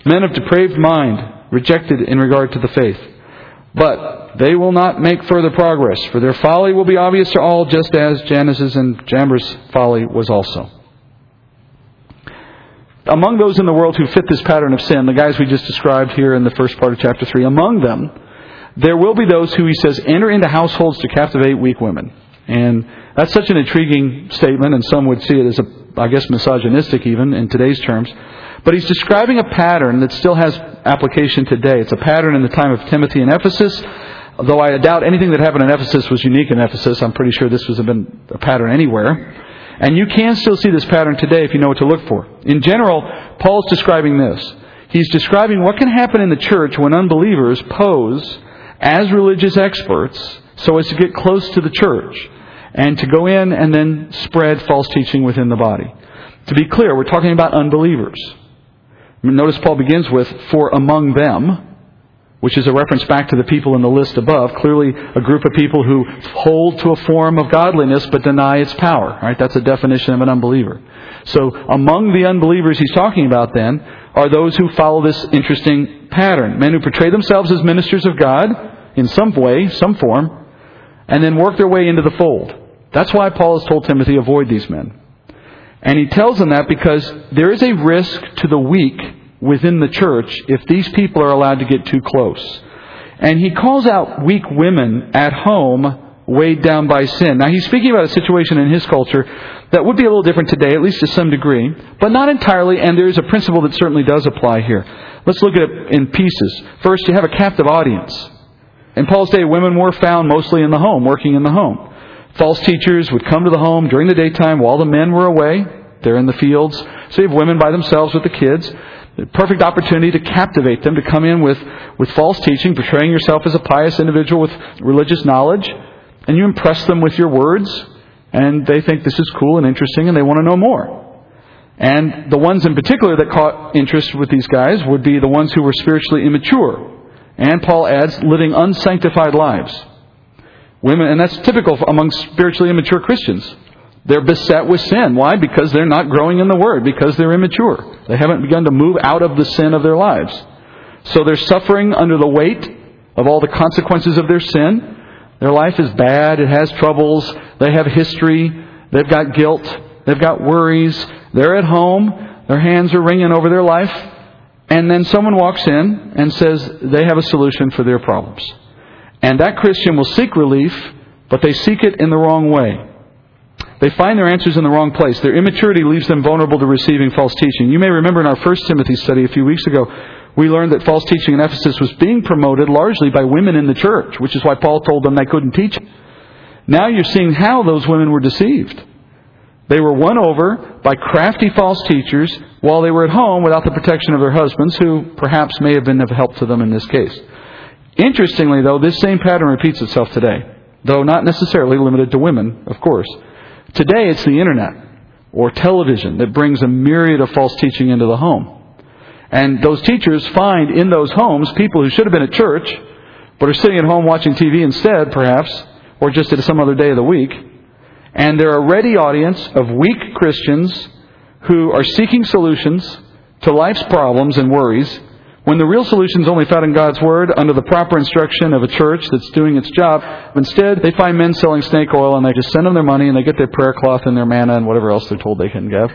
Men of depraved mind, rejected in regard to the faith. But they will not make further progress, for their folly will be obvious to all, just as Jannes's and Jambres' folly was also. Among those in the world who fit this pattern of sin, the guys we just described here in the first part of chapter 3, among them, there will be those who, he says, enter into households to captivate weak women. And that's such an intriguing statement, and some would see it as, a, I guess, misogynistic even in today's terms. But he's describing a pattern that still has application today. It's a pattern in the time of Timothy in Ephesus. Though I doubt anything that happened in Ephesus was unique in Ephesus, I'm pretty sure this was been a pattern anywhere. And you can still see this pattern today if you know what to look for. In general, Paul's describing this. He's describing what can happen in the church when unbelievers pose as religious experts so as to get close to the church and to go in and then spread false teaching within the body. To be clear, we're talking about unbelievers. Notice Paul begins with, for among them, which is a reference back to the people in the list above. Clearly, a group of people who hold to a form of godliness but deny its power. Right? That's a definition of an unbeliever. So, among the unbelievers he's talking about then are those who follow this interesting pattern. Men who portray themselves as ministers of God in some way, some form, and then work their way into the fold. That's why Paul has told Timothy, avoid these men. And he tells them that because there is a risk to the weak within the church if these people are allowed to get too close. And he calls out weak women at home weighed down by sin. Now he's speaking about a situation in his culture that would be a little different today, at least to some degree, but not entirely, and there is a principle that certainly does apply here. Let's look at it in pieces. First, you have a captive audience. In Paul's day, women were found mostly in the home, working in the home. False teachers would come to the home during the daytime while the men were away. They're in the fields. So you have women by themselves with the kids. Perfect opportunity to captivate them, to come in with, with false teaching, portraying yourself as a pious individual with religious knowledge, and you impress them with your words, and they think this is cool and interesting, and they want to know more. And the ones in particular that caught interest with these guys would be the ones who were spiritually immature. And Paul adds, living unsanctified lives. Women, and that's typical among spiritually immature Christians. They're beset with sin. Why? Because they're not growing in the Word, because they're immature. They haven't begun to move out of the sin of their lives. So they're suffering under the weight of all the consequences of their sin. Their life is bad, it has troubles, they have history, they've got guilt, they've got worries, they're at home, their hands are wringing over their life, and then someone walks in and says they have a solution for their problems. And that Christian will seek relief, but they seek it in the wrong way. They find their answers in the wrong place. Their immaturity leaves them vulnerable to receiving false teaching. You may remember in our first Timothy study a few weeks ago, we learned that false teaching in Ephesus was being promoted largely by women in the church, which is why Paul told them they couldn't teach. Now you're seeing how those women were deceived. They were won over by crafty false teachers while they were at home without the protection of their husbands, who perhaps may have been of help to them in this case. Interestingly, though, this same pattern repeats itself today, though not necessarily limited to women, of course. Today, it's the internet or television that brings a myriad of false teaching into the home. And those teachers find in those homes people who should have been at church, but are sitting at home watching TV instead, perhaps, or just at some other day of the week. And they're a ready audience of weak Christians who are seeking solutions to life's problems and worries when the real solution is only found in God's Word under the proper instruction of a church that's doing its job, instead they find men selling snake oil and they just send them their money and they get their prayer cloth and their manna and whatever else they're told they can give.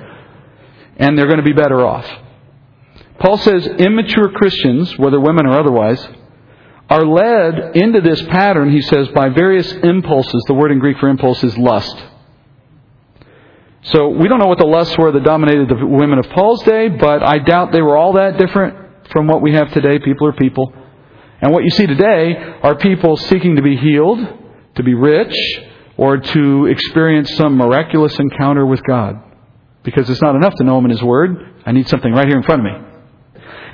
And they're going to be better off. Paul says immature Christians, whether women or otherwise, are led into this pattern, he says, by various impulses. The word in Greek for impulse is lust. So we don't know what the lusts were that dominated the women of Paul's day, but I doubt they were all that different from what we have today. People are people. And what you see today are people seeking to be healed, to be rich, or to experience some miraculous encounter with God. Because it's not enough to know Him in His Word. I need something right here in front of me.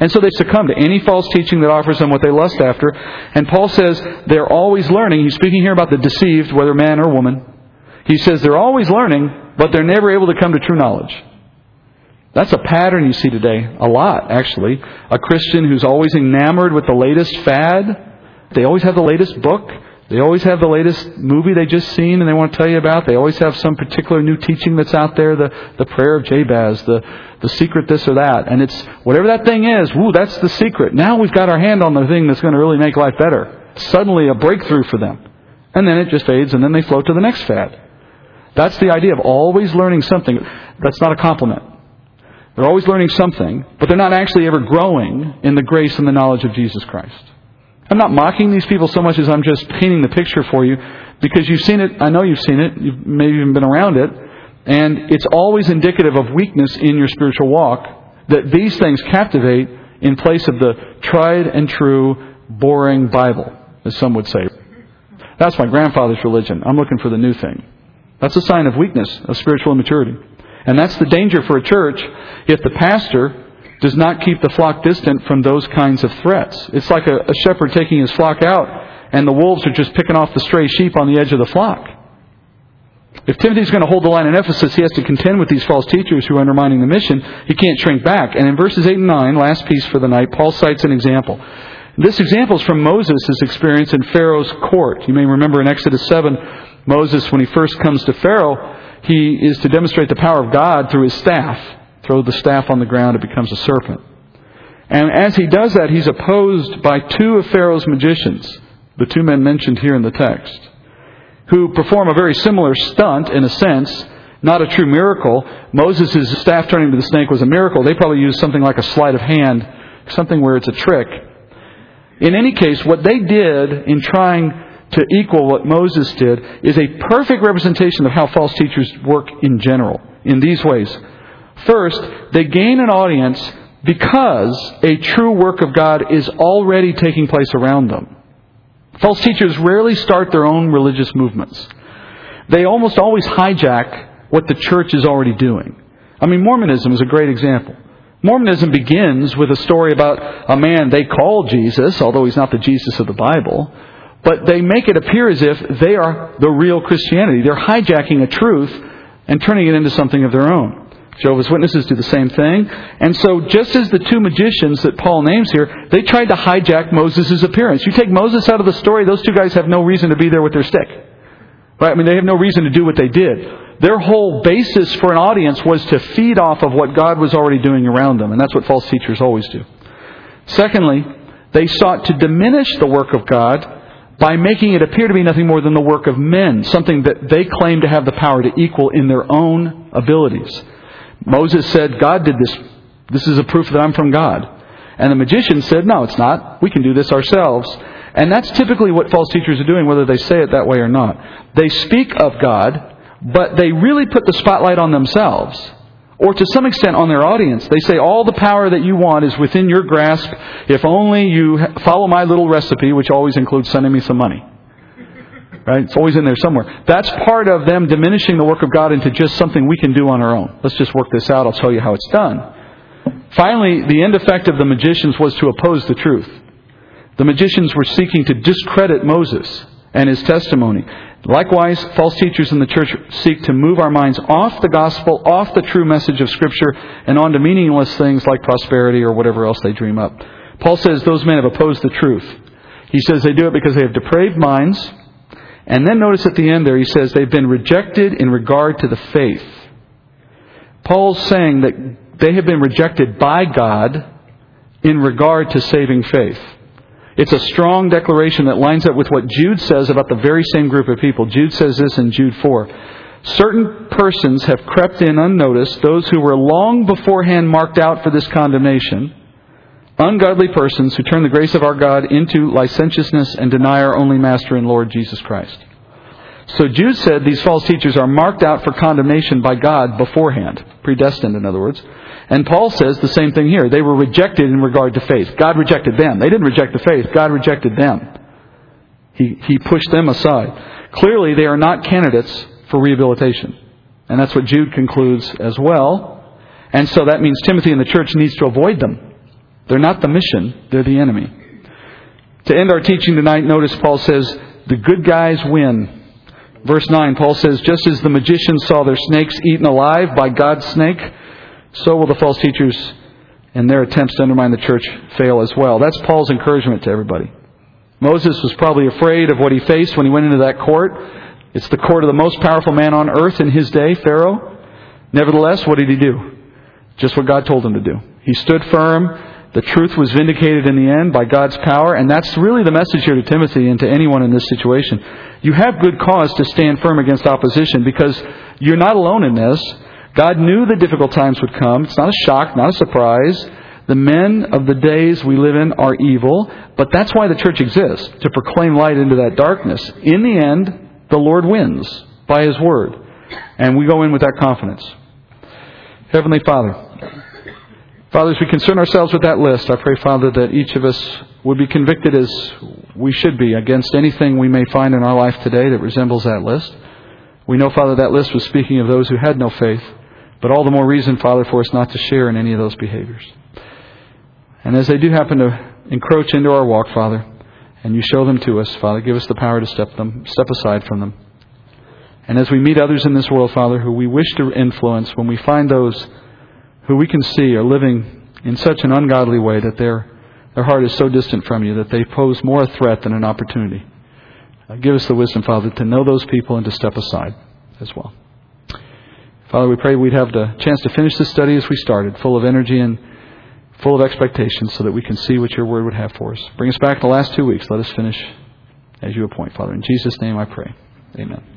And so they succumb to any false teaching that offers them what they lust after. And Paul says they're always learning. He's speaking here about the deceived, whether man or woman. He says they're always learning, but they're never able to come to true knowledge. That's a pattern you see today, a lot actually. A Christian who's always enamored with the latest fad. They always have the latest book. They always have the latest movie they just seen and they want to tell you about. They always have some particular new teaching that's out there, the, the prayer of Jabez, the, the secret this or that. And it's whatever that thing is, woo, that's the secret. Now we've got our hand on the thing that's going to really make life better. Suddenly a breakthrough for them. And then it just fades and then they float to the next fad. That's the idea of always learning something. That's not a compliment. They're always learning something, but they're not actually ever growing in the grace and the knowledge of Jesus Christ. I'm not mocking these people so much as I'm just painting the picture for you because you've seen it. I know you've seen it. You've maybe even been around it. And it's always indicative of weakness in your spiritual walk that these things captivate in place of the tried and true, boring Bible, as some would say. That's my grandfather's religion. I'm looking for the new thing. That's a sign of weakness, of spiritual immaturity. And that's the danger for a church if the pastor does not keep the flock distant from those kinds of threats. It's like a, a shepherd taking his flock out, and the wolves are just picking off the stray sheep on the edge of the flock. If Timothy's going to hold the line in Ephesus, he has to contend with these false teachers who are undermining the mission. He can't shrink back. And in verses 8 and 9, last piece for the night, Paul cites an example. This example is from Moses' experience in Pharaoh's court. You may remember in Exodus 7, Moses, when he first comes to Pharaoh, he is to demonstrate the power of God through his staff. Throw the staff on the ground, it becomes a serpent. And as he does that, he's opposed by two of Pharaoh's magicians, the two men mentioned here in the text, who perform a very similar stunt in a sense, not a true miracle. Moses' staff turning to the snake was a miracle. They probably used something like a sleight of hand, something where it's a trick. In any case, what they did in trying to equal what Moses did is a perfect representation of how false teachers work in general in these ways. First, they gain an audience because a true work of God is already taking place around them. False teachers rarely start their own religious movements. They almost always hijack what the church is already doing. I mean, Mormonism is a great example. Mormonism begins with a story about a man they call Jesus, although he's not the Jesus of the Bible, but they make it appear as if they are the real Christianity. They're hijacking a truth and turning it into something of their own. Jehovah's Witnesses do the same thing. And so, just as the two magicians that Paul names here, they tried to hijack Moses' appearance. You take Moses out of the story, those two guys have no reason to be there with their stick. Right? I mean, they have no reason to do what they did. Their whole basis for an audience was to feed off of what God was already doing around them. And that's what false teachers always do. Secondly, they sought to diminish the work of God by making it appear to be nothing more than the work of men, something that they claim to have the power to equal in their own abilities. Moses said, God did this. This is a proof that I'm from God. And the magician said, No, it's not. We can do this ourselves. And that's typically what false teachers are doing, whether they say it that way or not. They speak of God, but they really put the spotlight on themselves, or to some extent on their audience. They say, All the power that you want is within your grasp if only you follow my little recipe, which always includes sending me some money. Right? It's always in there somewhere. That's part of them diminishing the work of God into just something we can do on our own. Let's just work this out. I'll tell you how it's done. Finally, the end effect of the magicians was to oppose the truth. The magicians were seeking to discredit Moses and his testimony. Likewise, false teachers in the church seek to move our minds off the gospel, off the true message of Scripture, and onto meaningless things like prosperity or whatever else they dream up. Paul says those men have opposed the truth. He says they do it because they have depraved minds and then notice at the end there, he says they've been rejected in regard to the faith. Paul's saying that they have been rejected by God in regard to saving faith. It's a strong declaration that lines up with what Jude says about the very same group of people. Jude says this in Jude 4. Certain persons have crept in unnoticed, those who were long beforehand marked out for this condemnation ungodly persons who turn the grace of our God into licentiousness and deny our only Master and Lord Jesus Christ. So Jude said these false teachers are marked out for condemnation by God beforehand, predestined, in other words. And Paul says the same thing here. They were rejected in regard to faith. God rejected them. They didn't reject the faith, God rejected them. He, he pushed them aside. Clearly, they are not candidates for rehabilitation. And that's what Jude concludes as well. And so that means Timothy and the church needs to avoid them They're not the mission, they're the enemy. To end our teaching tonight, notice Paul says, the good guys win. Verse 9, Paul says, just as the magicians saw their snakes eaten alive by God's snake, so will the false teachers and their attempts to undermine the church fail as well. That's Paul's encouragement to everybody. Moses was probably afraid of what he faced when he went into that court. It's the court of the most powerful man on earth in his day, Pharaoh. Nevertheless, what did he do? Just what God told him to do. He stood firm. The truth was vindicated in the end by God's power, and that's really the message here to Timothy and to anyone in this situation. You have good cause to stand firm against opposition because you're not alone in this. God knew the difficult times would come. It's not a shock, not a surprise. The men of the days we live in are evil, but that's why the church exists, to proclaim light into that darkness. In the end, the Lord wins by His word. And we go in with that confidence. Heavenly Father, Father, as we concern ourselves with that list, I pray, Father, that each of us would be convicted as we should be against anything we may find in our life today that resembles that list. We know, Father, that list was speaking of those who had no faith, but all the more reason, Father, for us not to share in any of those behaviors. And as they do happen to encroach into our walk, Father, and you show them to us, Father, give us the power to step them, step aside from them. And as we meet others in this world, Father, who we wish to influence, when we find those who we can see are living in such an ungodly way that their, their heart is so distant from you that they pose more a threat than an opportunity. Uh, give us the wisdom, Father, to know those people and to step aside as well. Father, we pray we'd have the chance to finish this study as we started, full of energy and full of expectations so that we can see what your word would have for us. Bring us back the last two weeks. Let us finish as you appoint, Father. In Jesus' name I pray. Amen.